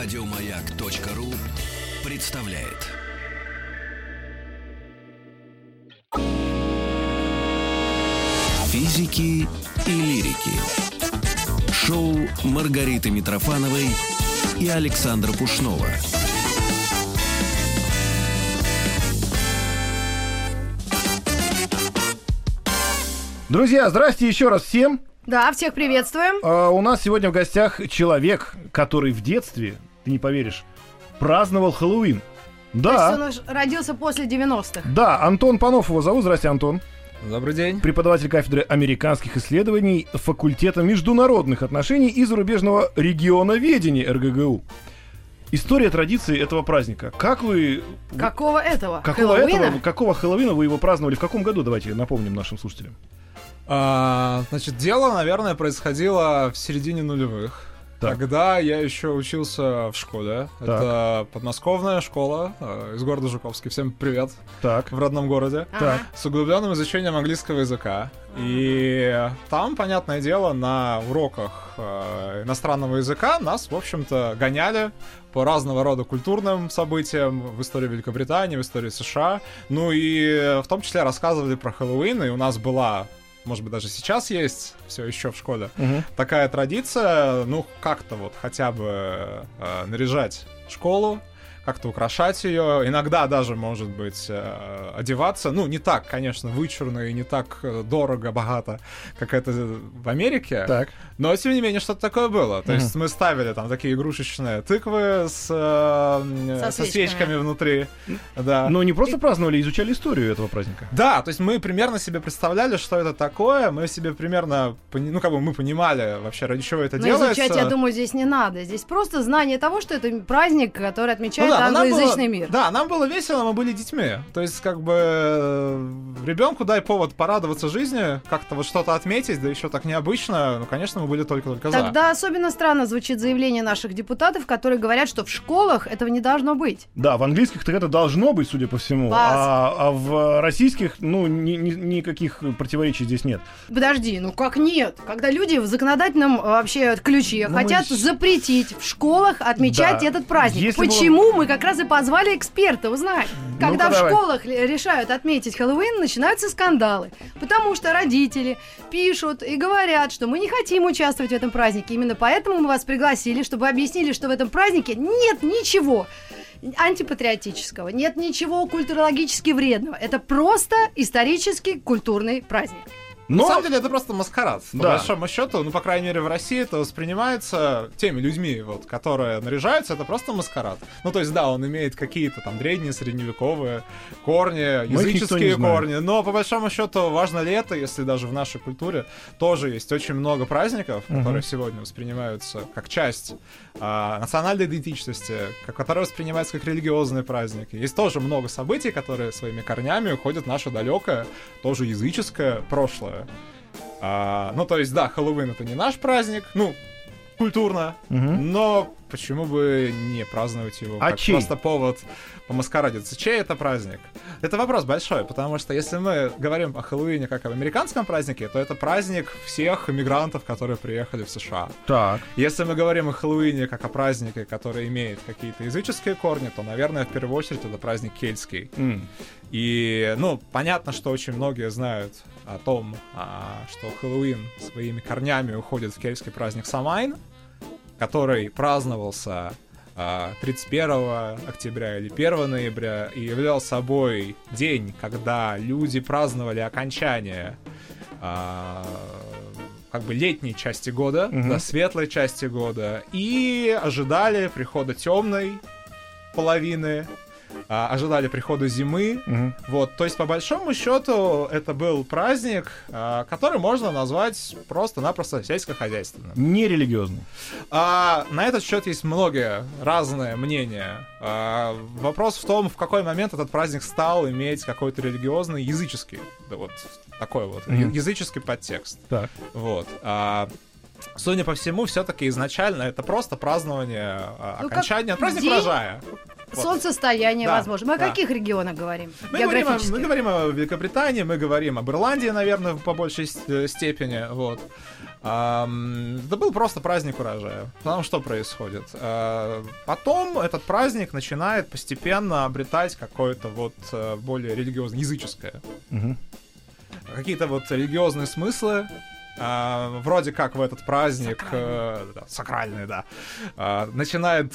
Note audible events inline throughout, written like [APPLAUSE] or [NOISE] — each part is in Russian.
Радиомаяк.ру представляет. Физики и лирики. Шоу Маргариты Митрофановой и Александра Пушнова. Друзья, здрасте еще раз всем. Да, всех приветствуем. А, у нас сегодня в гостях человек, который в детстве, ты не поверишь, праздновал Хэллоуин. То есть он Да, уж родился после 90-х. да, Антон Панов его зовут. Здрасте, Антон. Добрый день. Преподаватель кафедры американских исследований факультета международных отношений и зарубежного регионоведения РГГУ. История традиции этого праздника. Как вы... Какого этого? Какого Хэллоуина? этого, какого Хэллоуина вы его праздновали? В каком году? Давайте напомним нашим слушателям. А, значит, дело, наверное, происходило в середине нулевых. Так. Когда я еще учился в школе. Так. Это подмосковная школа э, из города Жуковский. Всем привет. Так, В родном городе. Так. С углубленным изучением английского языка. И там, понятное дело, на уроках э, иностранного языка нас, в общем-то, гоняли по разного рода культурным событиям в истории Великобритании, в истории США. Ну и в том числе рассказывали про Хэллоуин, и у нас была может быть, даже сейчас есть, все еще в школе, Мгм. такая традиция, ну, как-то вот хотя бы э, наряжать школу, как-то украшать ее, иногда даже, может быть, э, одеваться. Ну, не так, конечно, вычурно и не так э, дорого, богато, как это в Америке. Так. Но, тем не менее, что-то такое было. То Мгм. есть мы ставили там такие игрушечные тыквы с, э, Со со, свечками. свечками внутри. Да. Но не просто праздновали, изучали историю этого праздника. Да, то есть мы примерно себе представляли, что это такое, мы себе примерно, пони- ну как бы мы понимали вообще, ради чего это Но делается. изучать, я думаю, здесь не надо. Здесь просто знание того, что это праздник, который Ну отмечает да, англоязычный было- мир. Да, нам было весело, мы были детьми. То есть, как бы, ребенку дай повод порадоваться жизни, как-то вот что-то отметить, да еще так необычно. Ну, конечно, мы были только-только за. Тогда особенно странно звучит заявление наших депутатов, которые говорят, что в школах этого не должно быть. Да, в английских так это должно быть, судя по всему. А, а в российских, ну, ни- ни- никаких противоречий здесь нет. Подожди, ну как нет? Когда люди в законодательном э, вообще ключе Ну, мы хотят щ- запретить в школах отмечать Да. этот праздник. Если Почему мы как раз и позвали эксперта узнать? Когда Ну-ка, в давай. школах решают отметить Хэллоуин, начинаются скандалы. Потому что родители пишут и говорят, что мы не хотим участвовать в этом празднике. Именно поэтому мы вас пригласили, чтобы объяснили, что в этом празднике нет ничего антипатриотического, нет ничего культурологически вредного. Это просто исторический культурный праздник. На Но самом деле это просто маскарад. По Да. большому счету, ну, по крайней мере, в России это воспринимается теми людьми, вот, которые наряжаются, это просто маскарад. Ну, то есть, да, он имеет какие-то там древние, средневековые корни, языческие корни, но по большому счету важно ли это, если даже в нашей культуре тоже есть очень много праздников, Мгм. которые сегодня воспринимаются как часть а, национальной идентичности, которые воспринимаются как религиозные праздники. Есть тоже много событий, которые своими корнями уходят в наше далекое, тоже языческое прошлое. А, ну, то есть, да, Хэллоуин это не наш праздник, ну, культурно, Мгм. но почему бы не праздновать его А как чей? просто повод помаскарадиться? Чей это праздник? Это вопрос большой, потому что если мы говорим о Хэллоуине как об американском празднике, то это праздник всех иммигрантов, которые приехали в США. так. Если мы говорим о Хэллоуине как о празднике, который имеет какие-то языческие корни, то, наверное, в первую очередь это праздник кельтский. М. И, ну, понятно, что очень многие знают о том, а, что Хэллоуин своими корнями уходит в кельтский праздник Самайн, который праздновался а, 31 октября или 1 ноября и являл собой день, когда люди праздновали окончание а, как бы летней части года, Мгм. да, светлой части года, и ожидали прихода темной половины, а, ожидали прихода зимы, Мгм. вот, то есть, по большому счету, это был праздник, а, который можно назвать просто-напросто сельскохозяйственным. Нерелигиозный. А, на этот счет есть многие разные мнения. А, вопрос в том, в какой момент этот праздник стал иметь какой-то религиозный, языческий, да вот такой вот, Мгм. языческий подтекст. Так. Вот. А, Судя по всему, все-таки изначально это просто празднование Ну, окончания, праздник день- урожая. Солнцестояние, Да, возможно. Мы о да. каких регионах говорим? Мы говорим, о, мы говорим о Великобритании, мы говорим об Ирландии, наверное, по большей э, степени. Вот. Это был просто праздник урожая. Потому что происходит? А, Потом этот праздник начинает постепенно обретать какое-то вот э, более религиозное, языческое. Мгм. Какие-то вот религиозные смыслы. Вроде как в этот праздник, э, да, сакральный, да, начинает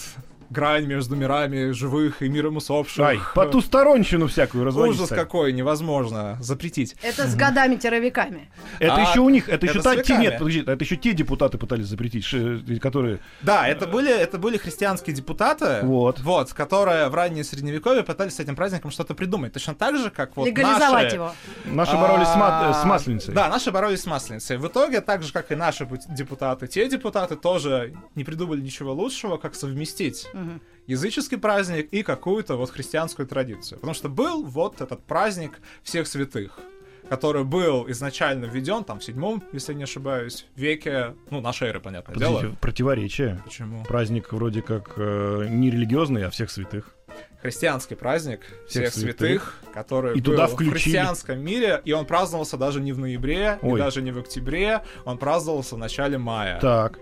грань между мирами живых и миром усопших. Ай, потусторонщину всякую разводить Ужас какой, невозможно запретить. Это с годами-теровиками. Это А, еще у них, это еще это та, те, нет, подожди, это еще те депутаты пытались запретить, ш- которые... Да, это были, это были христианские депутаты, Вот. вот, которые в раннее средневековье пытались с этим праздником что-то придумать. Точно так же, как вот Легализовать наши... его. Наши боролись с, ма- э, с А, масленицей. Да, наши боролись с масленицей. В итоге, так же, как и наши пут- депутаты, те депутаты тоже не придумали ничего лучшего, как совместить Языческий праздник и какую-то вот христианскую традицию. Потому что был вот этот праздник всех святых, который был изначально введен там в седьмом, если не ошибаюсь, веке, ну, нашей эры, понятное Подождите, дело. противоречие. Почему? Праздник вроде как э, не религиозный, а всех святых. Христианский праздник всех, Всех святых, который И был туда в христианском мире, и он праздновался даже не в ноябре, Ой. и даже не в октябре, он праздновался в начале мая. Так.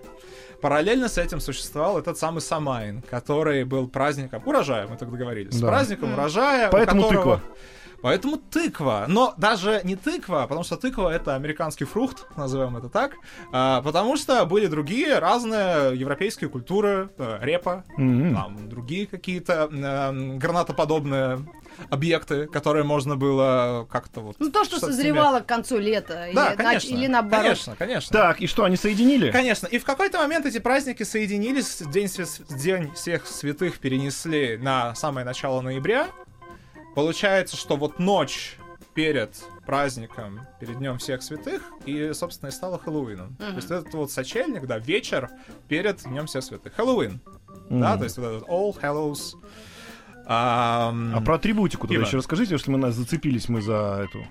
Параллельно с этим существовал этот самый Самайн, который был праздником урожая, мы так договорились. Да. Праздником Мгм. урожая. Поэтому которого- тыква. Поэтому тыква. Но даже не тыква, потому что тыква это американский фрукт, назовем это так. а, потому что были другие разные европейские культуры, э, репа, М. там другие какие-то э, гранатоподобные объекты, которые можно было как-то вот... Ну, то, что созревало к концу лета. Да, или, конечно. или наоборот. Конечно, конечно. Так, и что, они соединили? Конечно. И в какой-то момент эти праздники соединились. День, День всех святых перенесли на самое начало ноября. Получается, что вот ночь перед праздником, перед Днем всех святых, и, собственно, и стало Хэллоуином. То есть этот вот сочельник, да, вечер перед Днем всех святых. Хэллоуин. Да, Мгм. то есть вот этот All Hallows. Ам, А про атрибутику тогда еще расскажите, если мы нас зацепились мы за эту,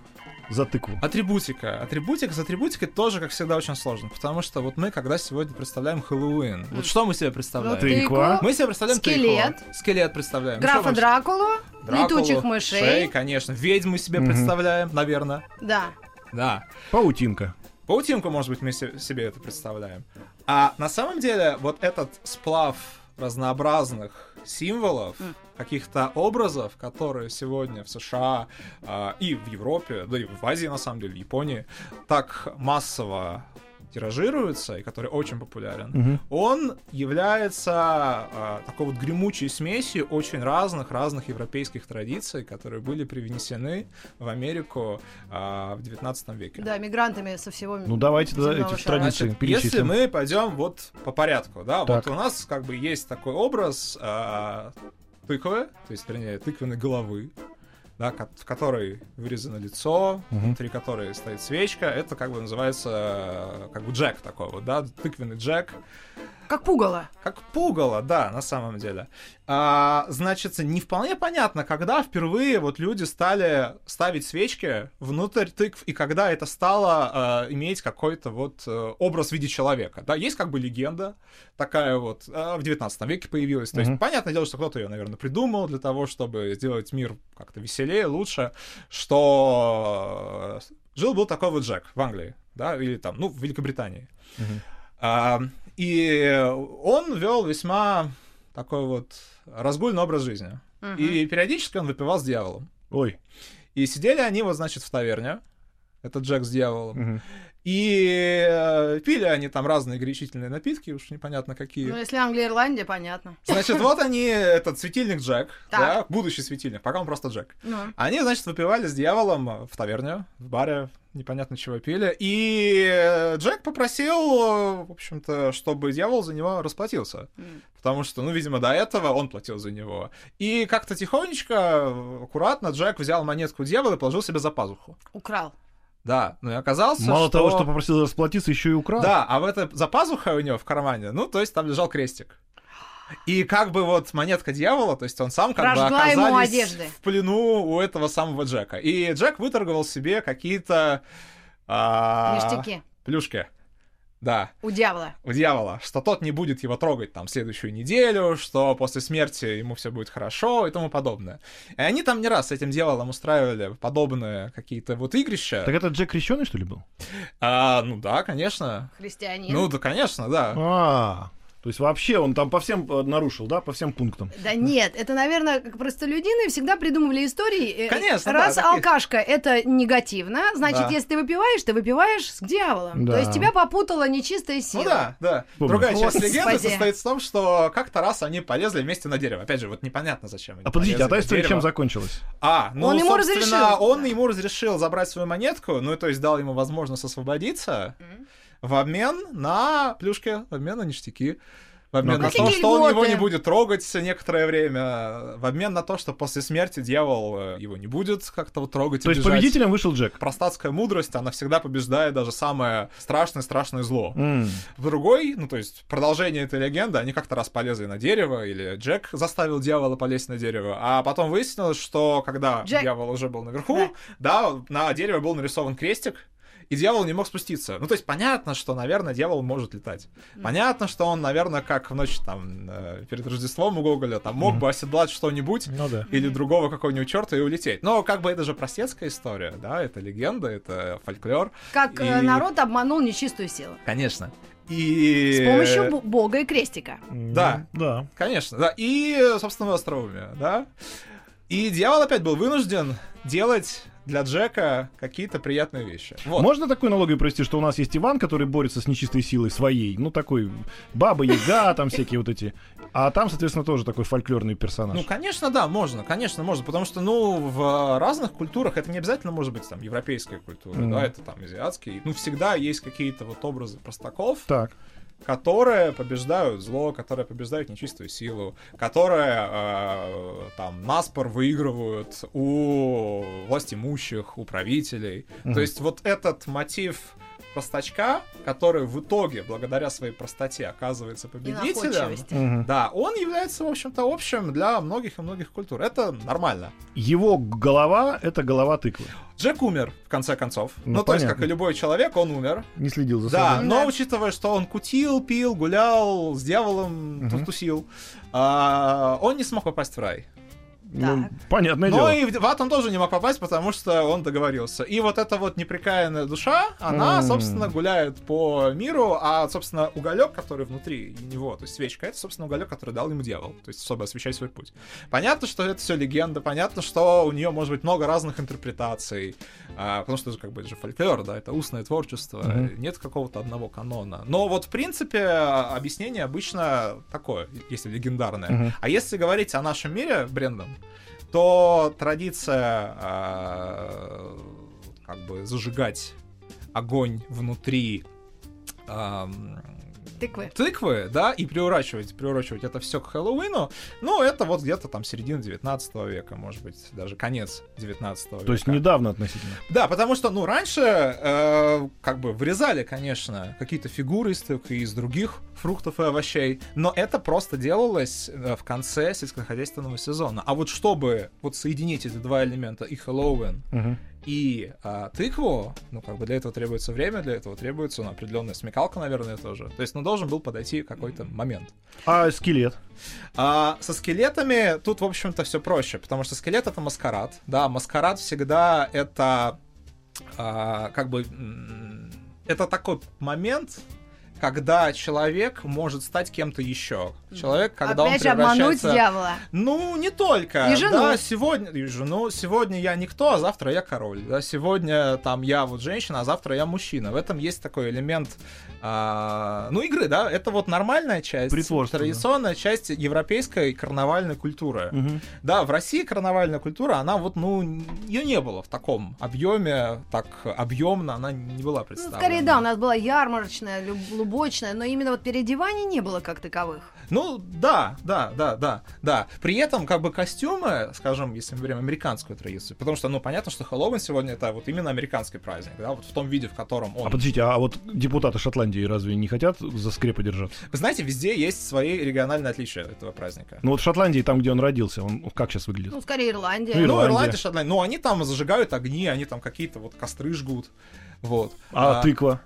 за тыкву. Атрибутика. Атрибутика с атрибутикой тоже, как всегда, очень сложно. Потому что вот мы, когда сегодня представляем Хэллоуин, вот что мы себе представляем? Ну, Тыква. Мы себе представляем Скелет. тыкву. Скелет представляем. Графа Дракулу, Дракулу, летучих мышей. шей, конечно. Ведьму себе Мгм. представляем, наверное. Да. Да. Паутинка. Паутинку, может быть, мы се- себе это представляем. А на самом деле вот этот сплав разнообразных символов, каких-то образов, которые сегодня в США а, и в Европе, да и в Азии, на самом деле, в Японии, так массово тиражируются и который очень популярен, Мгм. он является а, такой вот гремучей смесью очень разных-разных европейских традиций, которые были привнесены в Америку а, в 19 веке. Да, мигрантами со всего Ну давайте земного эти шара. традиции Значит, если перечислим. мы пойдем вот по порядку, да, Так. вот у нас как бы есть такой образ а, тыквы, то есть, вернее, тыквенной головы, да, в которой вырезано лицо, Мгм. внутри которой стоит свечка, это как бы называется э, как бы джек такой вот, да, тыквенный джек, Как пугало. как пугало, да, на самом деле. А, значит, не вполне понятно, когда впервые вот люди стали ставить свечки внутрь тыкв, и когда это стало а, иметь какой-то вот э, образ в виде человека. Да, есть как бы легенда такая вот, а, в 19 веке появилась. То есть, понятное дело, что кто-то ее, наверное, придумал для того, чтобы сделать мир как-то веселее, лучше, что э, жил-был такой вот Джек в Англии, да, или там, ну, в Великобритании. Мгм. А, и он вел весьма такой вот разгульный образ жизни. Мгм. И периодически он выпивал с дьяволом. Ой. И сидели они вот, значит, в таверне. этот Джек с дьяволом. Мгм. И э, пили они там разные горячительные напитки, уж непонятно какие. Ну, если Англия и Ирландия, понятно. Значит, вот они, этот светильник Джек, Так. да, будущий светильник, пока он просто Джек. Ну, Они, значит, выпивали с дьяволом в таверне, в баре, непонятно чего пили. И Джек попросил, в общем-то, чтобы дьявол за него расплатился. Потому что, ну, видимо, до этого он платил за него. И как-то тихонечко, аккуратно Джек взял монетку дьявола и положил себе за пазуху. украл. Да, ну и оказалось, Мало что... того, что попросил расплатиться, еще и украл. Да, а в этой за пазухой у него в кармане, ну, то есть там лежал крестик. И как бы вот монетка дьявола, то есть он сам как бы Прожгла ему оказались одежды. в плену у этого самого Джека. И Джек выторговал себе какие-то... а, Ништяки. Плюшки. Да, У дьявола. у дьявола, что тот не будет его трогать там следующую неделю, что после смерти ему все будет хорошо и тому подобное. И они там не раз с этим дьяволом устраивали подобные какие-то вот игрища. Так это Джек крещеный, что ли, был? А, ну да, конечно. Христианин. Ну да, конечно, да. А, то есть вообще он там по всем э, нарушил, да, по всем пунктам. Да нет, это, наверное, как простолюдины всегда придумывали истории. э, Конечно, Раз да, алкашка это негативно, значит, Да. если ты выпиваешь, ты выпиваешь с дьяволом. Да. То есть тебя попутала нечистая сила. Ну да, да. Помню. Другая часть Господи. легенды состоит в том, что как-то раз они полезли вместе на дерево. Опять же, вот непонятно зачем. они А подождите, а та история чем закончилась? А, ну, Он ему разрешил. он ему разрешил забрать свою монетку, ну, то есть дал ему возможность освободиться Мгм. В обмен на плюшки, в обмен на ништяки. В обмен Ну, на то, что он его не будет трогать некоторое время, в обмен на то, что после смерти дьявол э, его не будет как-то вот трогать, То есть обижать. победителем вышел Джек. Простацкая мудрость, она всегда побеждает даже самое страшное-страшное зло. М. В другой, ну то есть продолжение этой легенды, они как-то раз полезли на дерево, или Джек заставил дьявола полезть на дерево, а потом выяснилось, что когда Джек. дьявол уже был наверху, да. на дереве был нарисован крестик, и дьявол не мог спуститься. Ну, то есть понятно, что, наверное, дьявол может летать. Понятно, что он, наверное, как в ночь там э, перед Рождеством у Гоголя, там мог бы оседлать что-нибудь, Ну да. или другого какого-нибудь черта и улететь. Но как бы это же простецкая история, да, это легенда, это фольклор. Как э, И- народ обманул нечистую силу. Конечно. И... С помощью бога и крестика. Да. Да. Конечно, да. И, собственно, остроумие, да. И дьявол опять был вынужден делать для Джека какие-то приятные вещи. Вот. Можно такой налоговый провести, что у нас есть Иван, который борется с нечистой силой своей, ну такой баба Яга, там всякие вот эти, а там, соответственно, тоже такой фольклорный персонаж. Ну, конечно, да, можно, конечно, можно, потому что, ну, в разных культурах это не обязательно может быть там европейская культура, Мгм. да, это там азиатский, ну, всегда есть какие-то вот образы простаков, Так. Которые побеждают зло, которые побеждают нечистую силу, которые э, там наспор выигрывают у власть имущих, у правителей. Мгм. То есть вот этот мотив простачка, который в итоге, благодаря своей простоте, оказывается победителем, да, он является, в общем-то, общим для многих и многих культур. Это нормально. Его голова — это голова тыквы. Джек умер, в конце концов. Ну, Ну, то есть, как понятно. и любой человек, он умер. Не следил за Да, собой. но Да. учитывая, что он кутил, пил, гулял, с дьяволом Мгм. тусил, а, он не смог попасть в рай. Ну, понятное Но дело. и в ад он тоже не мог попасть, потому что он договорился. И вот эта вот неприкаянная душа, она, М. собственно, гуляет по миру, а, собственно, уголек, который внутри него, то есть свечка, это, собственно, уголек, который дал ему дьявол, то есть чтобы освещать свой путь. Понятно, что это все легенда, понятно, что у нее может быть много разных интерпретаций, а, потому что это же как бы это же фольклор, да, это устное творчество, Мгм. нет какого-то одного канона. Но вот, в принципе, объяснение обычно такое, если легендарное. Мгм. А если говорить о нашем мире, Брендон, то традиция а, как бы зажигать огонь внутри ам, Тыквы. тыквы, да, и приурачивать, приурачивать это все к Хэллоуину, ну, это вот где-то там середина 19 века, может быть, даже конец 19 века. То есть недавно относительно. Да, потому что, ну, раньше э, как бы вырезали, конечно, какие-то фигуры из тык и из других фруктов и овощей, но это просто делалось э, в конце сельскохозяйственного сезона. А вот чтобы вот соединить эти два элемента, и Хэллоуин, Мгм. И а, тыкву, ну, как бы для этого требуется время, для этого требуется, ну, определенная смекалка, наверное, тоже. То есть, ну, должен был подойти какой-то момент. А скелет? А со скелетами тут, в общем-то, все проще, потому что скелет это маскарад. Да, маскарад всегда это а, как бы это такой момент, когда человек может стать кем-то еще. Человек, когда Опять он же обмануть превращается... дьявола. Ну, не только. И жену. Да, сегодня, и жену, сегодня я никто, а завтра я король. Да, сегодня там я вот женщина, а завтра я мужчина. В этом есть такой элемент, а, ну, игры, да, это вот нормальная часть, традиционная часть европейской карнавальной культуры. Мгм. Да, в России карнавальная культура, она вот, ну, ее не было в таком объеме, так объемно она не была Ну, представлена. скорее, да, у нас была ярмарочная, лубочная, но именно вот переодеваний не было как таковых. Ну, да, да, да, да, да. При этом, как бы, костюмы, скажем, если мы берем американскую традицию, потому что, ну, понятно, что Хэллоуин сегодня это вот именно американский праздник, да, вот в том виде, в котором он... А подождите, а вот депутаты Шотландии разве не хотят за скрепы держаться? Вы знаете, везде есть свои региональные отличия этого праздника. Ну вот в Шотландии, там, где он родился, он как сейчас выглядит? Ну, скорее, Ирландия. Ну, Ну, Ирландия. Ирландия, Шотландия, ну, они там зажигают огни, они там какие-то вот костры жгут, вот. А, тыква?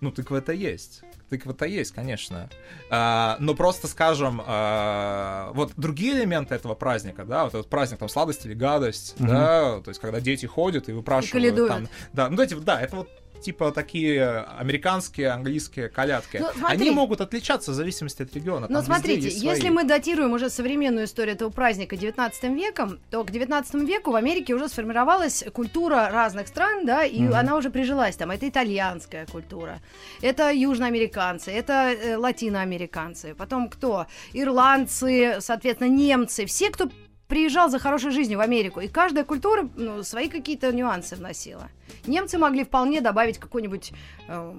Ну, тыква-то есть. Тыква-то есть, конечно. А, но просто, скажем, а, вот другие элементы этого праздника, да, вот этот праздник, там, сладость или гадость, Мгм. да, то есть, когда дети ходят и выпрашивают каледуют. там... Да, ну, эти, да, это вот типа такие американские, английские колядки. Ну, смотри. Они могут отличаться в зависимости от региона. Но там везде смотрите, если мы датируем уже современную историю этого праздника 19 веком, то к 19 веку в Америке уже сформировалась культура разных стран, да, и Мгм. она уже прижилась там. Это итальянская культура, это южноамериканцы, это э, латиноамериканцы, потом кто? Ирландцы, соответственно, немцы, все, кто приезжал за хорошей жизнью в Америку, и каждая культура ну, свои какие-то нюансы вносила. Немцы могли вполне добавить какой-нибудь э,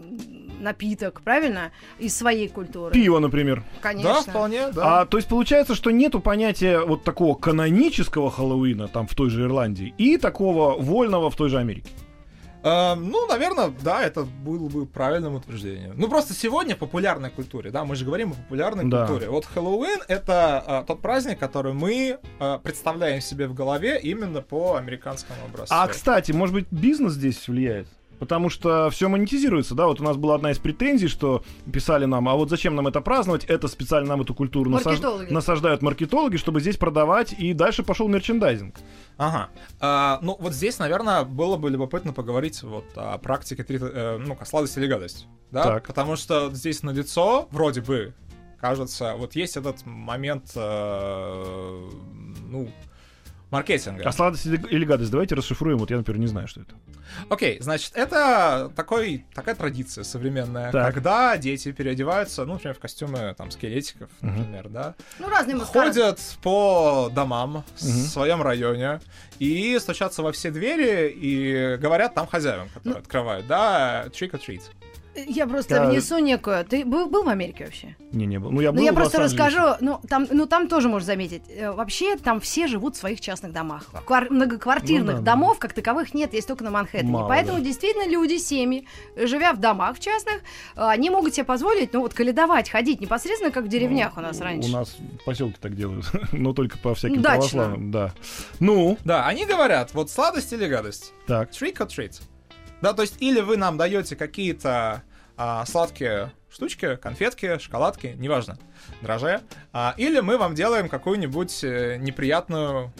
напиток, правильно, из своей культуры. Пиво, например. Конечно. Да, вполне, да. А, то есть получается, что нету понятия вот такого канонического Хэллоуина там в той же Ирландии и такого вольного в той же Америке. Э, ну, наверное, да, это было бы правильным утверждением. Ну, просто сегодня в популярной культуре, да, мы же говорим о популярной Да. культуре. Вот Хэллоуин — это э, тот праздник, который мы э, представляем себе в голове именно по американскому образцу. А, кстати, может быть, бизнес здесь влияет? Потому что все монетизируется, да, вот у нас была одна из претензий, что писали нам, а вот зачем нам это праздновать, это специально нам эту культуру насаж- Маркетологи. насаждают маркетологи, чтобы здесь продавать, и дальше пошел мерчендайзинг. Ага. А, ну, вот здесь, наверное, было бы любопытно поговорить вот о практике, э, ну, сладость или гадость. Да? Так. Потому что здесь на лицо вроде бы кажется, вот есть этот момент, э, ну, маркетинга. А сладость или гадость, давайте расшифруем, вот я, например, не знаю, что это. Окей, значит, это такой, такая традиция современная, Так. когда дети переодеваются, ну, например, в костюмы там скелетиков, Мгм. например, да, Ну, разные маскарады. ходят по домам в Мгм. своем районе и стучатся во все двери и говорят там хозяевам, которые Ну. открывают, да, trick or treat. Я просто Да. внесу некую. Ты был, был в Америке вообще? Не, не был. Ну, я был Ну, я в просто расскажу. Ну там, ну, там тоже можно заметить. э, Вообще, там все живут в своих частных домах. Квар- многоквартирных Ну да, да. домов, как таковых, нет, есть только на Манхэттене. Мало, Поэтому да. действительно люди, семьи, живя в домах в частных, э, они могут себе позволить, ну, вот, каледовать, ходить непосредственно, как в деревнях у нас раньше. У нас в поселке так делают, [LAUGHS] но только по всяким Дачно. православным, да. Ну, Да, они говорят, вот сладость или гадость? так. Trick or treat. Да, то есть или вы нам даете какие-то а, сладкие штучки, конфетки, шоколадки, неважно, дрожжи, а, или мы вам делаем какую-нибудь э, неприятную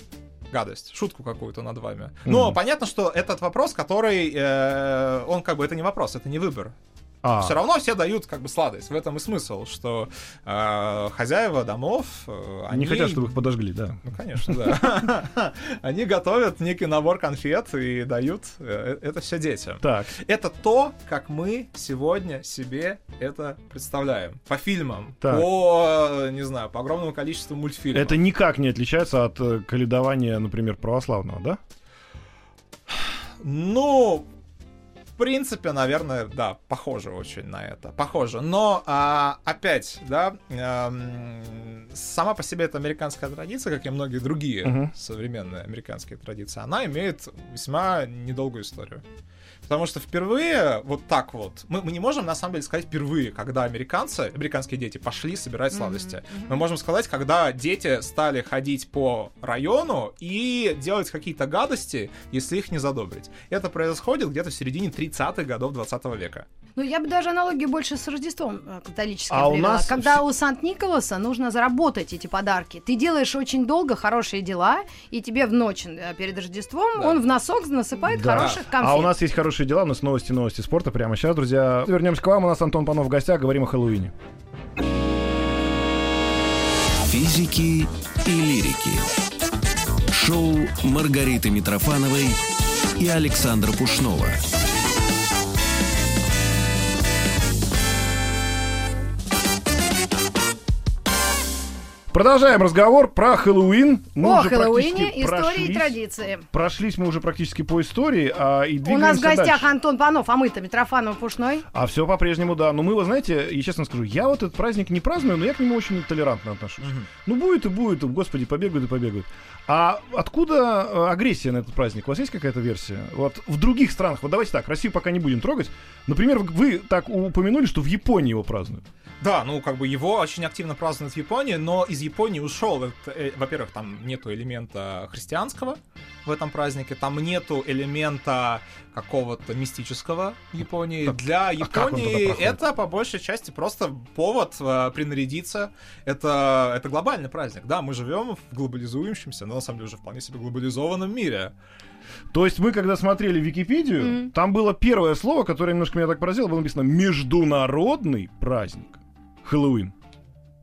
гадость, шутку какую-то над вами. Но Мгм. понятно, что этот вопрос, который, э, он как бы, это не вопрос, это не выбор. А, Все равно все дают как бы сладость. В этом и смысл, что э, хозяева домов, э, они они... хотят, чтобы их подожгли, да. Ну, конечно, да. [LAUGHS] Они готовят некий набор конфет и дают э, это все детям. Так, Это то, как мы сегодня себе это представляем. По фильмам, Так. по, э, не знаю, по огромному количеству мультфильмов. это никак не отличается от э, каледования, например, православного, да? Ну, принципе, наверное, да, похоже очень на это. Похоже. Но а, опять, да, эм, сама по себе эта американская традиция, как и многие другие Мгм. современные американские традиции, она имеет весьма недолгую историю. Потому что впервые вот так вот, мы, мы не можем на самом деле сказать впервые, когда американцы, американские дети пошли собирать сладости. Мы можем сказать, когда дети стали ходить по району и делать какие-то гадости, если их не задобрить. Это происходит где-то в середине 30-х годов 20 века. Ну, я бы даже аналогию больше с Рождеством э, католическим А у привела. нас Когда у Сант-Николаса нужно заработать эти подарки. Ты делаешь очень долго хорошие дела, и тебе в ночь э, перед Рождеством Да. он в носок насыпает Да. хороших конфет. А у нас есть хорошие дела, у нас новости, новости спорта прямо сейчас, друзья. Вернемся к вам, у нас Антон Панов в гостях, говорим о Хэллоуине. Физики и лирики. Шоу Маргариты Митрофановой и Александра Пушнова. Продолжаем разговор про Хэллоуин. Мы О уже Хэллоуине, практически истории и прошлись. традиции. Прошлись мы уже практически по истории, а и У нас в гостях дальше. Антон Панов, а мы-то Митрофанов Пушной. А все по-прежнему, да. Но мы, вы знаете, и честно скажу, я вот этот праздник не праздную, но я к нему очень толерантно отношусь. Ну, будет и будет, господи, побегают и побегают. А откуда э, агрессия на этот праздник? У вас есть какая-то версия? Вот в других странах, вот давайте так, Россию пока не будем трогать. Например, вы так упомянули, что в Японии его празднуют. Да, ну как бы его очень активно празднуют в Японии, но из Японии ушел. Э, во-первых, там нету элемента христианского в этом празднике, там нету элемента какого-то мистического Японии. Так, Для а Японии проходит? это по большей части просто повод э, принарядиться. Это, это глобальный праздник. Да, мы живем в глобализующемся, но на самом деле уже вполне себе глобализованном мире. То есть мы, когда смотрели Википедию, Мгм. там было первое слово, которое немножко меня так поразило, было написано «международный праздник». Хэллоуин.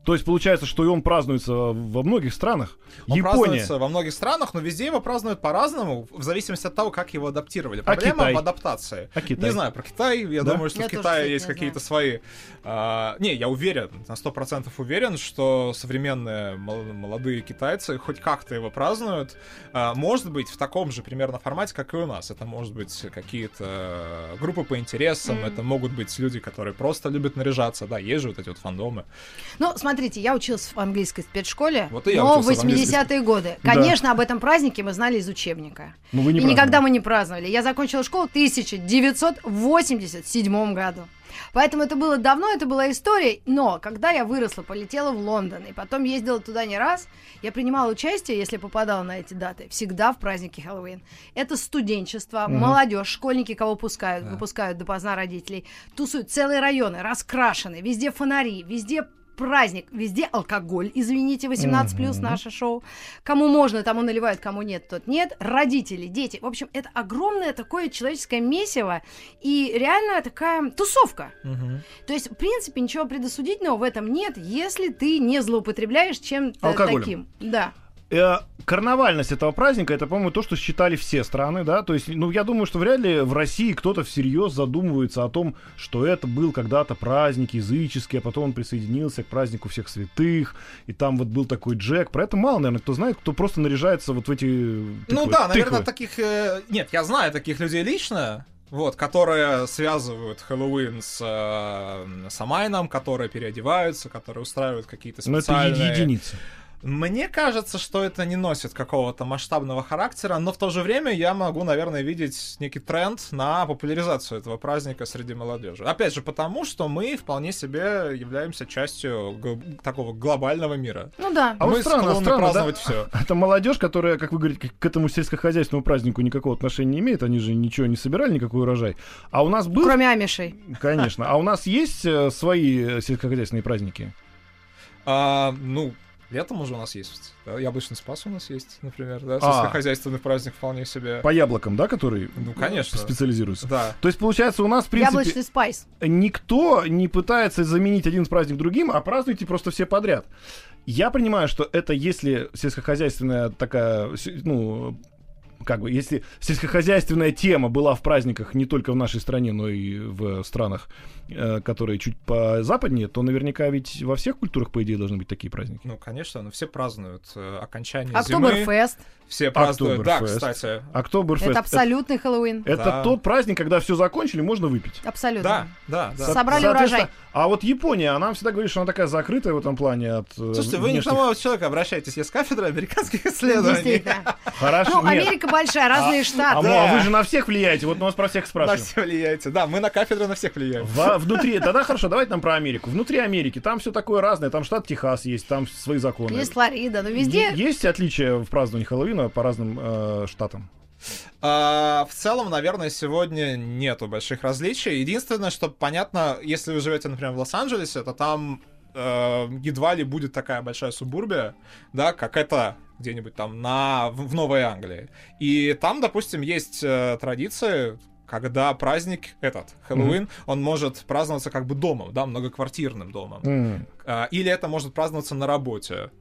То есть получается, что и он празднуется во многих странах. Он Япония. празднуется во многих странах, но везде его празднуют по-разному, в зависимости от того, как его адаптировали. Проблема Китай? в адаптации. А Китай? Не знаю про Китай. Я Да? думаю, что Я в Китае есть какие-то свои. а, не, я уверен, на сто процентов уверен, что современные мол- молодые китайцы хоть как-то его празднуют. А, может быть, в таком же примерно формате, как и у нас. Это может быть какие-то группы по интересам, Мгм. это могут быть люди, которые просто любят наряжаться. Да, есть же вот эти вот фандомы. Ну, смотрите, я училась в английской спецшколе, Вот и я но в учился в английской 80-е годы. Да. Конечно, об этом празднике мы знали из учебника. Ну, вы не и никогда мы не праздновали. Я закончила школу в 1987 году. Поэтому это было давно, это была история. Но когда я выросла, полетела в Лондон, и потом ездила туда не раз, я принимала участие, если попадала на эти даты, всегда в празднике Хэллоуин. Это студенчество, Мгм. молодежь, школьники, кого пускают, Да. выпускают допоздна родителей, тусуют целые районы, раскрашены, везде фонари, везде праздник, везде алкоголь, извините, 18 плюс Мгм. наше шоу. Кому можно, тому наливают, кому нет, тот нет. Родители, дети. В общем, это огромное такое человеческое месиво и реально такая тусовка. То есть, в принципе, ничего предосудительного в этом нет, если ты не злоупотребляешь чем-то таким. Да. Э, карнавальность этого праздника это, по-моему, то, что считали все страны, да. То есть, ну, я думаю, что вряд ли в России кто-то всерьез задумывается о том, что это был когда-то праздник языческий, а потом он присоединился к празднику всех святых, и там вот был такой Джек. Про это мало, наверное, кто знает, кто просто наряжается вот в эти Ну тыквы- да, наверное, тыквы. таких... э, Нет, я знаю таких людей лично, вот, которые связывают Хэллоуин с э, Самайном, которые переодеваются, которые устраивают какие-то Но это специальные... единицы. Мне кажется, что это не носит какого-то масштабного характера, но в то же время я могу, наверное, видеть некий тренд на популяризацию этого праздника среди молодежи. Опять же, потому что мы вполне себе являемся частью г- такого глобального мира. Ну да. А вот мы странно, склонны странно, да? праздновать все. [LAUGHS] Это молодежь, которая, как вы говорите, к к этому сельскохозяйственному празднику никакого отношения не имеет, они же ничего не собирали, никакой урожай. А у нас был, Кроме амишей. конечно, а у нас есть э, свои э, сельскохозяйственные праздники? А, ну, летом уже у нас есть. да, Яблочный спас у нас есть, например, да, А. сельскохозяйственный праздник вполне себе. По яблокам, да, которые Ну, конечно. специализируются? Да. То есть, получается, у нас, в принципе, Яблочный спайс. никто не пытается заменить один праздник другим, а празднуйте просто все подряд. Я понимаю, что это если сельскохозяйственная такая, ну, как бы, если сельскохозяйственная тема была в праздниках не только в нашей стране, но и в странах, э, которые чуть позападнее, то наверняка ведь во всех культурах, по идее, должны быть такие праздники. Ну, конечно, но все празднуют э, окончание зимы. Октоберфест. Все празднуют. Да, кстати. Октоберфест. Это абсолютный Хэллоуин. Это, Да. тот праздник, когда все закончили, можно выпить. Абсолютно. Да, да, да. Со- Собрали урожай. А вот Япония, она всегда говорит, что она такая закрытая в этом плане от э, Слушайте, вы не к внешних- тому человеку обращаетесь. Я с кафедры американских [LAUGHS] исследований. Хорошо, Ну, нет. Америка большая, разные А, штаты. ну, а вы же на всех влияете, вот мы вас про всех На спрашиваем. все влияете. Да, мы на кафедре на всех влияем. Во- внутри, тогда хорошо, давайте нам про Америку. Внутри Америки там все такое разное, там штат Техас есть, там свои законы. Есть Флорида, но везде Есть отличия в праздновании Хэллоуина по разным э, штатам? А, в целом, наверное, сегодня нету больших различий. Единственное, что понятно, если вы живете, например, в Лос-Анджелесе, то там э, едва ли будет такая большая субурбия, да, как это где-нибудь там на, в в Новой Англии. И там, допустим, есть э, традиции, когда праздник этот, Хэллоуин, он может праздноваться как бы домом, да, многоквартирным домом. А, Или это может праздноваться на работе.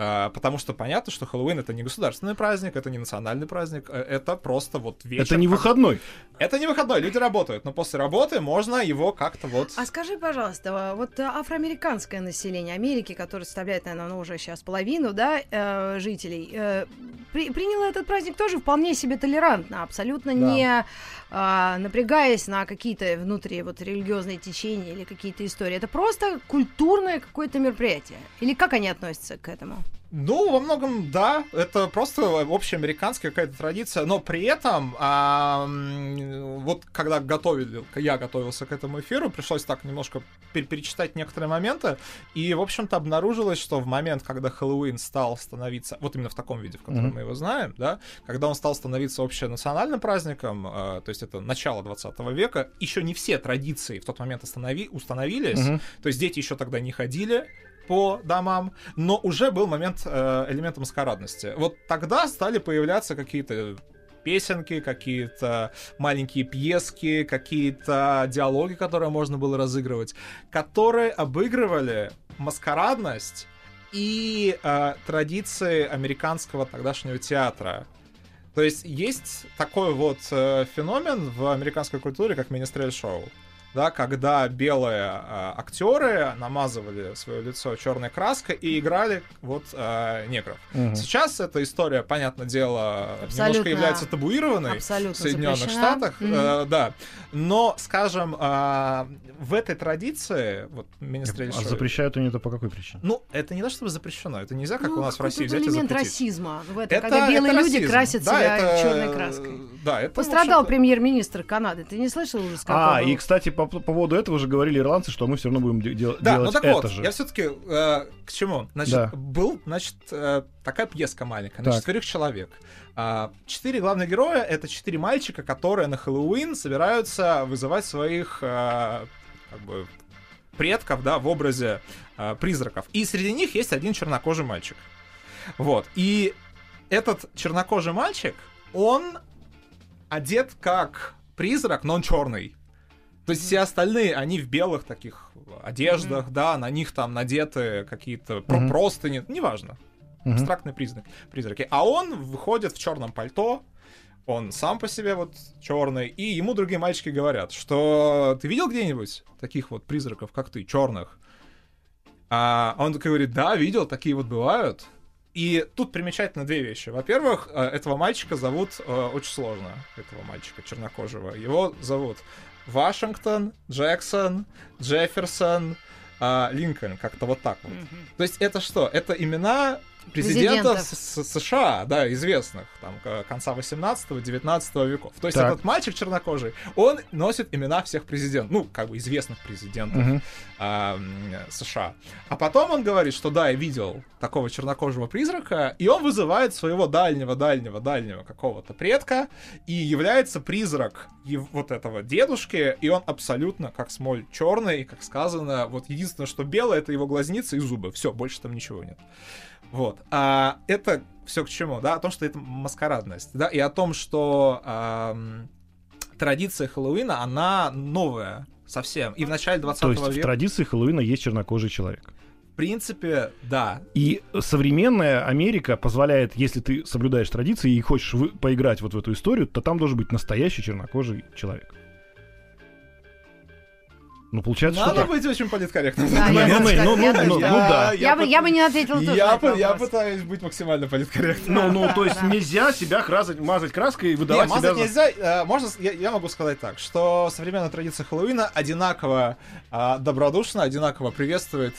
А, Потому что понятно, что Хэллоуин это не государственный праздник, это не национальный праздник, э, это просто вот вечер. Это не как- выходной. Это не выходной, люди работают, но после работы можно его как-то вот... А скажи, пожалуйста, вот э, афроамериканское население Америки, которое составляет, наверное, ну, уже сейчас половину, да, э, жителей, э, при- приняло этот праздник тоже вполне себе толерантно, абсолютно Да. не а, напрягаясь на какие-то внутри вот религиозные течения или какие-то истории. Это просто культурное какое-то мероприятие. Или как они относятся к этому? Ну, во многом, да, это просто общеамериканская какая-то традиция, но при этом, а, вот когда готовили, я готовился к этому эфиру, пришлось так немножко перечитать некоторые моменты, и, в общем-то, обнаружилось, что в момент, когда Хэллоуин стал становиться, вот именно в таком виде, в котором mm-hmm. мы его знаем, да, когда он стал становиться общенациональным праздником, а, то есть это начало 20 века, еще не все традиции в тот момент останови, установились, mm-hmm. то есть дети еще тогда не ходили, по домам, но уже был момент э, элемента маскарадности. Вот тогда стали появляться какие-то песенки, какие-то маленькие пьески, какие-то диалоги, которые можно было разыгрывать, которые обыгрывали маскарадность и э, традиции американского тогдашнего театра. То есть есть такой вот э, феномен в американской культуре, как министрель-шоу да, когда белые э, актеры намазывали свое лицо черной краской и играли вот э, негров. Угу. Сейчас эта история, понятное дело, Абсолютно. немножко является табуированной Абсолютно в Соединенных запрещена. Штатах, угу. э, да. Но, скажем, э, в этой традиции, вот министрель А запрещают они это по какой причине? Ну, это не то, чтобы запрещено, это нельзя, как ну, у нас в России взять и запретить. расизма в это, это когда белые это люди расизм. красят да, себя это... черной краской. Да, это Пострадал премьер-министр Канады, ты не слышал ужас А, и, кстати, по, по поводу этого же говорили ирландцы, что мы все равно будем де- да, делать ну так это вот, же. Я все-таки э, к чему? Значит, да. был, значит, э, такая пьеска маленькая, на так. четверых человек. А, четыре главных героя это четыре мальчика, которые на Хэллоуин собираются вызывать своих э, как бы предков, да, в образе э, призраков. И среди них есть один чернокожий мальчик. Вот. И этот чернокожий мальчик, он одет как призрак, но он черный. То есть все остальные, они в белых таких одеждах, mm-hmm. да, на них там надеты какие-то mm-hmm. простыни, неважно. Mm-hmm. Абстрактный признак, призраки. А он выходит в черном пальто, он сам по себе вот черный, и ему другие мальчики говорят, что ты видел где-нибудь таких вот призраков, как ты, черных? А он такой говорит, да, видел, такие вот бывают. И тут примечательно две вещи. Во-первых, э, этого мальчика зовут э, очень сложно, этого мальчика чернокожего. Его зовут Вашингтон, Джексон, Джефферсон, э, Линкольн, как-то вот так вот. Mm-hmm. То есть это что? Это имена президентов, США, да, известных, там, конца 18-19 веков. То есть так. этот мальчик чернокожий, он носит имена всех президентов, ну, как бы известных президентов угу. э, США. А потом он говорит, что да, я видел такого чернокожего призрака, и он вызывает своего дальнего-дальнего-дальнего какого-то предка, и является призрак вот этого дедушки, и он абсолютно как смоль черный, как сказано, вот единственное, что белое, это его глазницы и зубы. Все, больше там ничего нет. Вот. А это все к чему, да? О том, что это маскарадность, да, и о том, что эм, традиция Хэллоуина, она новая совсем. И в начале 20 То есть века... в традиции Хэллоуина есть чернокожий человек. В принципе, да. И современная Америка позволяет, если ты соблюдаешь традиции и хочешь вы, поиграть вот в эту историю, то там должен быть настоящий чернокожий человек. Ну, получается, Надо что быть так. очень политкорректным. Да, ну, ну, ну, ну, ну, да. Я, бы, я бы не ответил тоже я, по, я пытаюсь быть максимально политкорректным. Ну, ну, то есть нельзя себя красить, мазать краской и выдавать не, себя... мазать нельзя. Э, можно, я, я могу сказать так, что современная традиция Хэллоуина одинаково э, добродушно, одинаково приветствует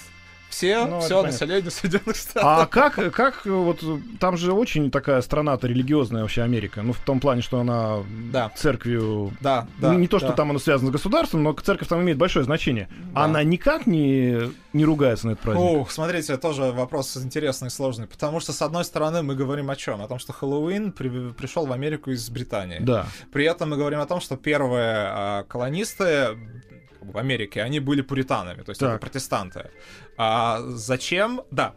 все, ну, все население Соединенных Штатов. А как, как вот там же очень такая страна-то религиозная вообще Америка, ну в том плане, что она да. церковью, да, да, не то, что да. там она связана с государством, но церковь там имеет большое значение. Да. Она никак не не ругается на этот праздник. Ух, смотрите, тоже вопрос интересный и сложный, потому что с одной стороны мы говорим о чем, о том, что Хэллоуин при, пришел в Америку из Британии. Да. При этом мы говорим о том, что первые а, колонисты в Америке, они были пуританами, то есть так. это протестанты. А зачем? Да,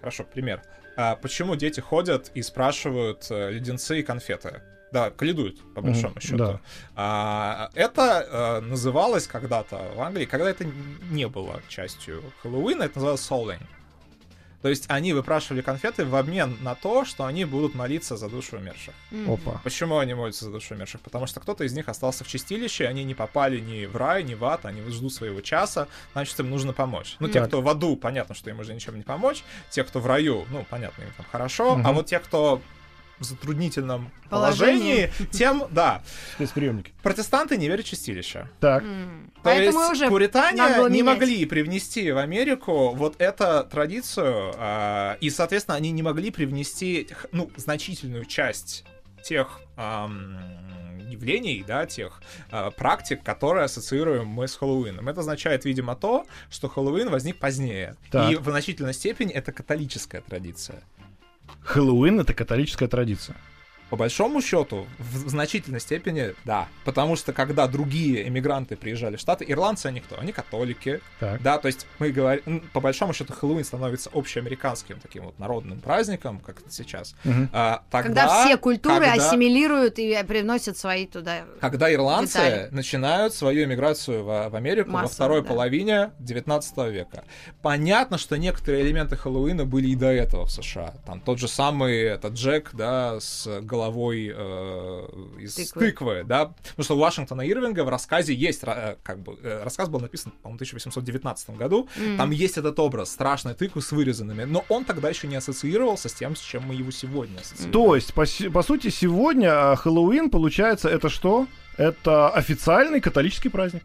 хорошо, пример. А почему дети ходят и спрашивают э, леденцы и конфеты? Да, каледуют, по большому mm-hmm, счету. Да. А, это а, называлось когда-то в Англии, когда это не было частью Хэллоуина, это называлось Souling. То есть они выпрашивали конфеты в обмен на то, что они будут молиться за душу умерших. Mm-hmm. Опа. Почему они молятся за душу умерших? Потому что кто-то из них остался в чистилище, они не попали ни в рай, ни в ад, они ждут своего часа, значит, им нужно помочь. Ну, mm-hmm. те, кто в аду, понятно, что им уже ничем не помочь. Те, кто в раю, ну, понятно, им там хорошо. Mm-hmm. А вот те, кто затруднительном Положении. положении, тем, [LAUGHS] да, Спецприемники. протестанты не верят в чистилище. Так. То Поэтому есть уже пуритане не менять. могли привнести в Америку вот эту традицию, а, и, соответственно, они не могли привнести ну, значительную часть тех ам, явлений, да, тех а, практик, которые ассоциируем мы с Хэллоуином. Это означает, видимо, то, что Хэллоуин возник позднее. Так. И в значительной степени это католическая традиция. Хэллоуин это католическая традиция. По большому счету, в значительной степени, да. Потому что когда другие эмигранты приезжали в Штаты, ирландцы они кто? Они католики, Так. Да, то есть мы говорим, по большому счету, Хэллоуин становится общеамериканским таким вот народным праздником, как это сейчас. Мгм. А, тогда, Когда все культуры когда- ассимилируют и привносят свои туда. Когда ирландцы детали. начинают свою эмиграцию в, в Америку во Массово, второй да. половине 19 века. Понятно, что некоторые элементы Хэллоуина были и до этого в США. Там тот же самый этот Джек, да, с головой э, из Тыквы. тыквы. да. Потому что у Вашингтона Ирвинга в рассказе есть, э, как бы, э, рассказ был написан, по-моему, в 1819 году. М. Там есть этот образ страшной тыквы с вырезанными, но он тогда еще не ассоциировался с тем, с чем мы его сегодня ассоциируем. То есть, по, по сути, сегодня а, Хэллоуин, получается, это что? Это официальный католический праздник.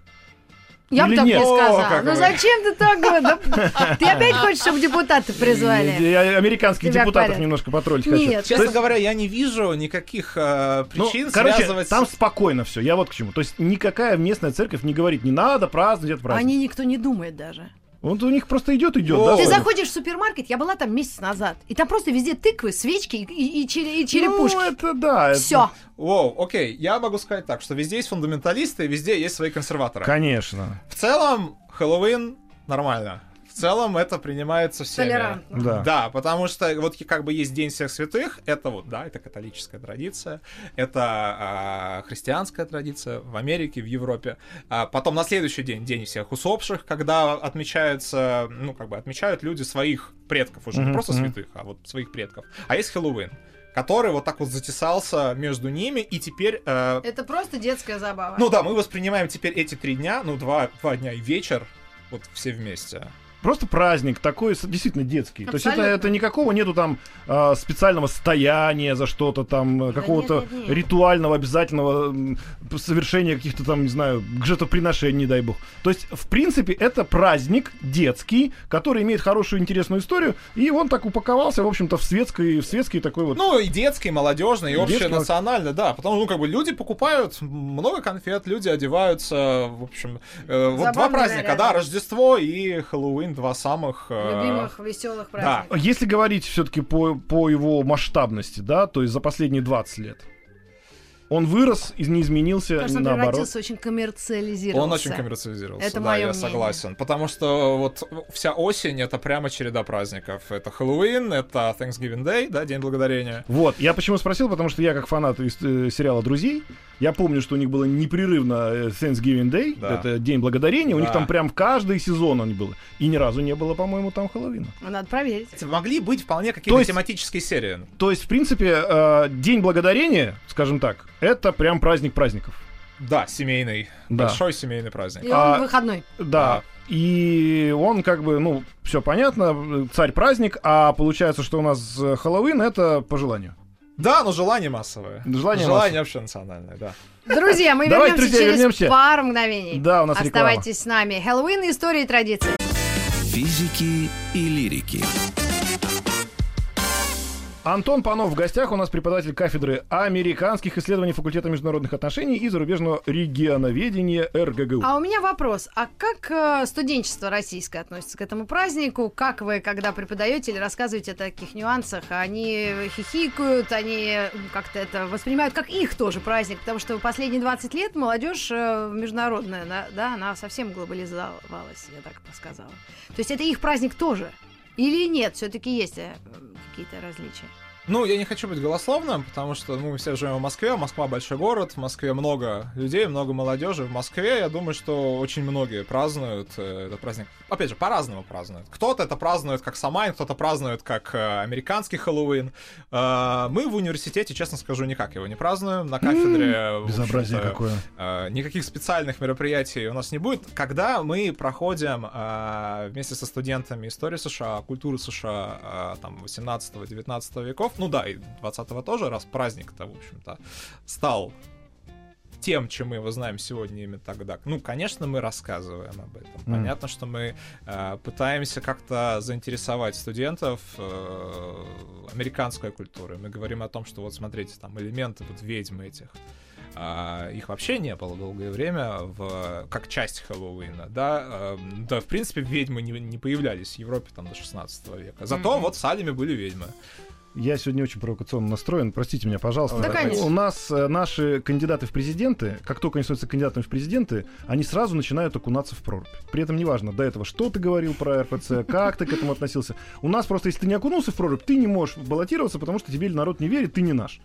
Я бы Или так не нет? О, сказала. как Ну вы. зачем ты так говоришь? Ты [LAUGHS] опять хочешь, чтобы депутаты призвали? И Американских Тебя депутатов парят. немножко потроллить хочу. Нет. Честно есть, говоря, я не вижу никаких э, ну, причин короче, связывать... там спокойно все. Я вот к чему. То есть никакая местная церковь не говорит, не надо праздновать этот О праздник. ней никто не думает даже. Вот у них просто идет, идет. Да, Ты заходишь в супермаркет, я была там месяц назад, и там просто везде тыквы, свечки и, и- и чере- и черепушки. Ну, это да. это- Все. Воу, окей, я могу сказать так, что везде есть фундаменталисты, везде есть свои консерваторы. Конечно. В целом, Хэллоуин нормально. В целом это принимается всеми. Толерантно. Да. Да, потому что вот как бы есть День всех святых, это вот, да, это католическая традиция, это а, христианская традиция в Америке, в Европе. А потом на следующий день День всех усопших, когда отмечается, ну, как бы отмечают люди своих предков уже, не Мгм, просто святых, а вот своих предков. А есть Хэллоуин который вот так вот затесался между ними, и теперь э, Это просто детская забава. ну да, мы воспринимаем теперь эти три дня, ну два, два дня и вечер, вот все вместе. Просто праздник такой, действительно детский. То есть это, Абсолютно. это никакого нету там а, специального стояния за что-то там, э, Да какого-то нет, нет, нет. ритуального обязательного совершения каких-то там, не знаю, жертвоприношений, не дай бог. То есть, в принципе, это праздник детский, который имеет хорошую интересную историю, и он так упаковался, в общем-то, в светской, в светский такой вот... Ну и детский, и молодежный, и Детский, общенациональный, да. Потому что, ну, как бы люди покупают много конфет, люди одеваются, в общем, э, вот два праздника, наряды. да, Рождество и Хэллоуин, два самых... э, Любимых веселых да. праздников. Если говорить все-таки по, по его масштабности, да, то есть за последние 20 лет, он вырос и не изменился, он наоборот. превратился очень коммерциализировался. Он очень коммерциализировался, Это да, моё я мнение. согласен. Потому что вот вся осень — это прямо череда праздников. Это Хэллоуин, это Thanksgiving Day, да, День Благодарения. Вот, я почему спросил, потому что я как фанат из, э, сериала «Друзей», я помню, что у них было непрерывно э, Thanksgiving Day, Да. это День Благодарения, у них Да. там прям каждый сезон он был, и ни разу не было, по-моему, там Хэллоуина. Ну, Надо проверить. Могли быть вполне какие-то тематические серии. То есть, в принципе, э, День Благодарения, скажем так, это прям праздник праздников. Да, семейный. Да. Большой семейный праздник. И А- он выходной. Да. И он как бы, ну, все понятно, царь-праздник, а получается, что у нас э, Хэллоуин это по желанию. Да, но желание массовое. Желание Желание общенациональное, да. Друзья, мы Давайте, вернемся друзья, через вернемся. пару мгновений. Да, у нас реклама. Оставайтесь с нами. Хэллоуин, истории и традиции. Физики и лирики. Антон Панов в гостях, у нас преподаватель кафедры американских исследований факультета международных отношений и зарубежного регионоведения РГГУ. А у меня вопрос. А как э, студенчество российское относится к этому празднику? Как вы, когда преподаете или рассказываете о таких нюансах, они хихикают, они как-то это воспринимают как их тоже праздник? Потому что последние 20 лет молодежь э, международная, да, она совсем глобализовалась, я так бы сказала. То есть это их праздник тоже? Или нет, все-таки есть э, какие-то различия? Ну, я не хочу быть голословным, потому что ну, мы все живем в Москве, Москва большой город, в Москве много людей, много молодежи. В Москве, я думаю, что очень многие празднуют э, этот праздник. Опять же, по-разному празднуют. Кто-то это празднует как Самайн, кто-то празднует как э, американский Хэллоуин. Э, мы в университете, честно скажу, никак его не празднуем. На кафедре... Безобразие какое. Никаких специальных мероприятий у нас не будет. Когда мы проходим вместе со студентами истории США, культуры США, там, 18-19 веков, ну да, и 20-го тоже, раз праздник-то, в общем-то, стал тем, чем мы его знаем сегодня именно тогда. Ну, конечно, мы рассказываем об этом. Mm. Понятно, что мы э, пытаемся как-то заинтересовать студентов э, американской культурой. Мы говорим о том, что вот смотрите, там элементы вот ведьмы этих. А, их вообще не было долгое время в, как часть Хэллоуина, да, а, да, в принципе, ведьмы не, не появлялись в Европе там до 16 века. Зато mm-hmm. вот в Салеме были ведьмы. Я сегодня очень провокационно настроен. Простите меня, пожалуйста. Да, конечно. У нас э, наши кандидаты в президенты, как только они становятся кандидатами в президенты, они сразу начинают окунаться в прорубь. При этом неважно до этого, что ты говорил про РПЦ, как ты к этому относился. У нас просто, если ты не окунулся в прорубь, ты не можешь баллотироваться, потому что тебе народ не верит, ты не наш.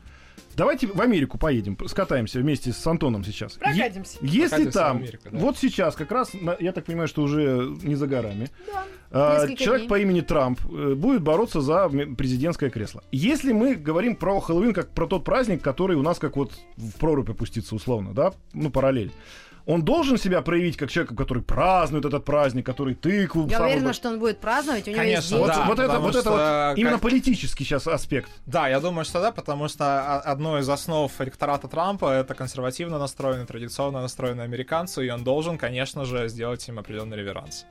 Давайте в Америку поедем, скатаемся вместе с Антоном сейчас. Прокатимся. Е- если Прокатимся там, Америку, да. вот сейчас, как раз, я так понимаю, что уже не за горами, Да. а, Несколько человек дней. по имени Трамп э, будет бороться за президентское кресло. Если мы говорим про Хэллоуин как про тот праздник, который у нас как вот в прорубь опустится условно, да, ну параллель. Он должен себя проявить как человек, который празднует этот праздник, который тыкву... Я уверена, что он будет праздновать, у него есть Конечно, дети. Вот, Да, вот это, вот это вот что именно как- политический сейчас аспект. Да, я думаю, что да, потому что одно из основ электората Трампа это консервативно настроенные, традиционно настроенные американцы, и он должен, конечно же, сделать им определенный реверанс.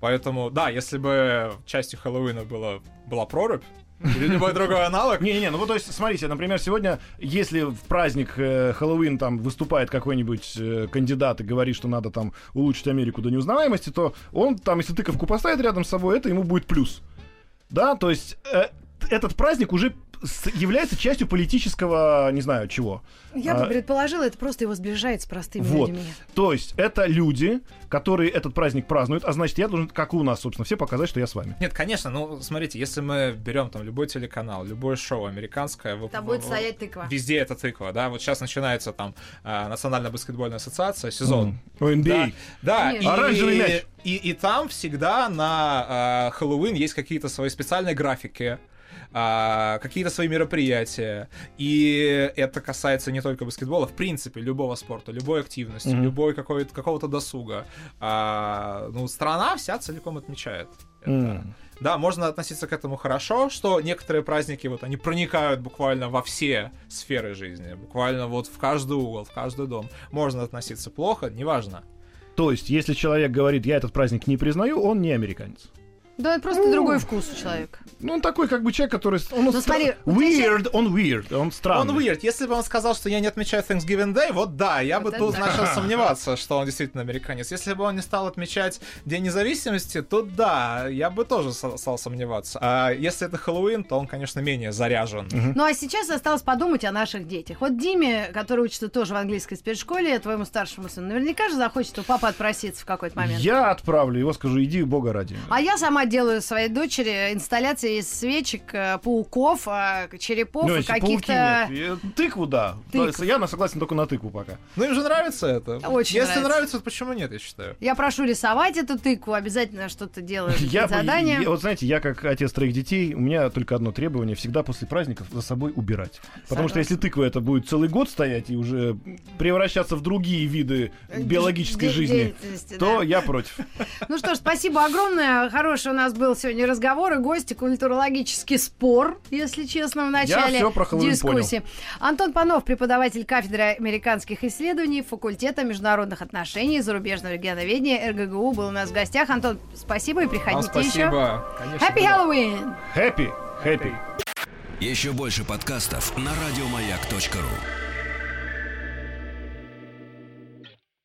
Поэтому, да, если бы частью Хэллоуина было, была прорубь, или любой другой аналог, Не-не, ну вот то есть, смотрите, например, сегодня, если в праздник э, Хэллоуин там выступает какой-нибудь э, кандидат и говорит, что надо там улучшить Америку до неузнаваемости, то он там, если тыковку поставит рядом с собой, это ему будет плюс. Да, то есть э, этот праздник уже является частью политического, не знаю, чего. Я А, бы предположила, это просто его сближает с простыми Вот. людьми. То есть это люди, которые этот праздник празднуют, а значит, я должен, как и у нас, собственно, все показать, что я с вами. Нет, конечно, ну, смотрите, если мы берем там любой телеканал, любое шоу американское... Там в- будет в- стоять тыква. Везде это тыква, да, вот сейчас начинается там а, Национальная баскетбольная ассоциация, сезон. О, NBA. Да, Конечно. и, Оранжевый мяч. И, и там всегда на а, Хэллоуин есть какие-то свои специальные графики, а, какие-то свои мероприятия. И это касается не только баскетбола, в принципе, любого спорта, любой активности, Мгм. любой какой-то, какого-то досуга. А, ну, страна вся целиком отмечает это. М. Да, можно относиться к этому хорошо, что некоторые праздники, вот, они проникают буквально во все сферы жизни, буквально вот в каждый угол, в каждый дом. Можно относиться плохо, неважно. То есть, если человек говорит, я этот праздник не признаю, он не американец. Да, это просто другой вкус у человека. Ну, он такой, как бы человек, который... Он Ну, смотри, у тебя weird, он weird, он странный. Он weird. Если бы он сказал, что я не отмечаю Thanksgiving Day, вот да, я бы Вот тут это да. начал сомневаться, что он действительно американец. Если бы он не стал отмечать День независимости, то да, я бы тоже стал сомневаться. А если это Хэллоуин, то он, конечно, менее заряжен. Ну а сейчас осталось подумать о наших детях. Вот Диме, который учится тоже в английской спецшколе, твоему старшему сыну, наверняка же захочет у папы отпроситься в какой-то момент. Я отправлю его, скажу, иди, бога ради. А я сама делаю своей дочери инсталляции из свечек, э, пауков, э, черепов Ну, и каких-то... Э, Тыкву, да. Есть Я на- согласен только на тыкву пока. Ну им же нравится это. Очень Если нравится. нравится, то почему нет, я считаю. Я прошу рисовать эту тыкву, обязательно что-то делаю, Я, я- вот знаете, я как отец троих детей, у меня только одно требование всегда после праздников за собой убирать. Потому что Согласна. если тыква это будет целый год стоять и уже превращаться в другие виды биологической жизни, то да. я против. Ну что ж, спасибо огромное. Хороший у нас был сегодня разговор и гости, культурологический спор, если честно, в начале всё про дискуссии. Антон Панов, преподаватель кафедры американских исследований факультета международных отношений и зарубежного регионоведения РГГУ был у нас в гостях. Антон, спасибо и приходите еще. спасибо. Конечно, Happy. Halloween! Happy, happy. Еще больше подкастов на радиомаяк.ру.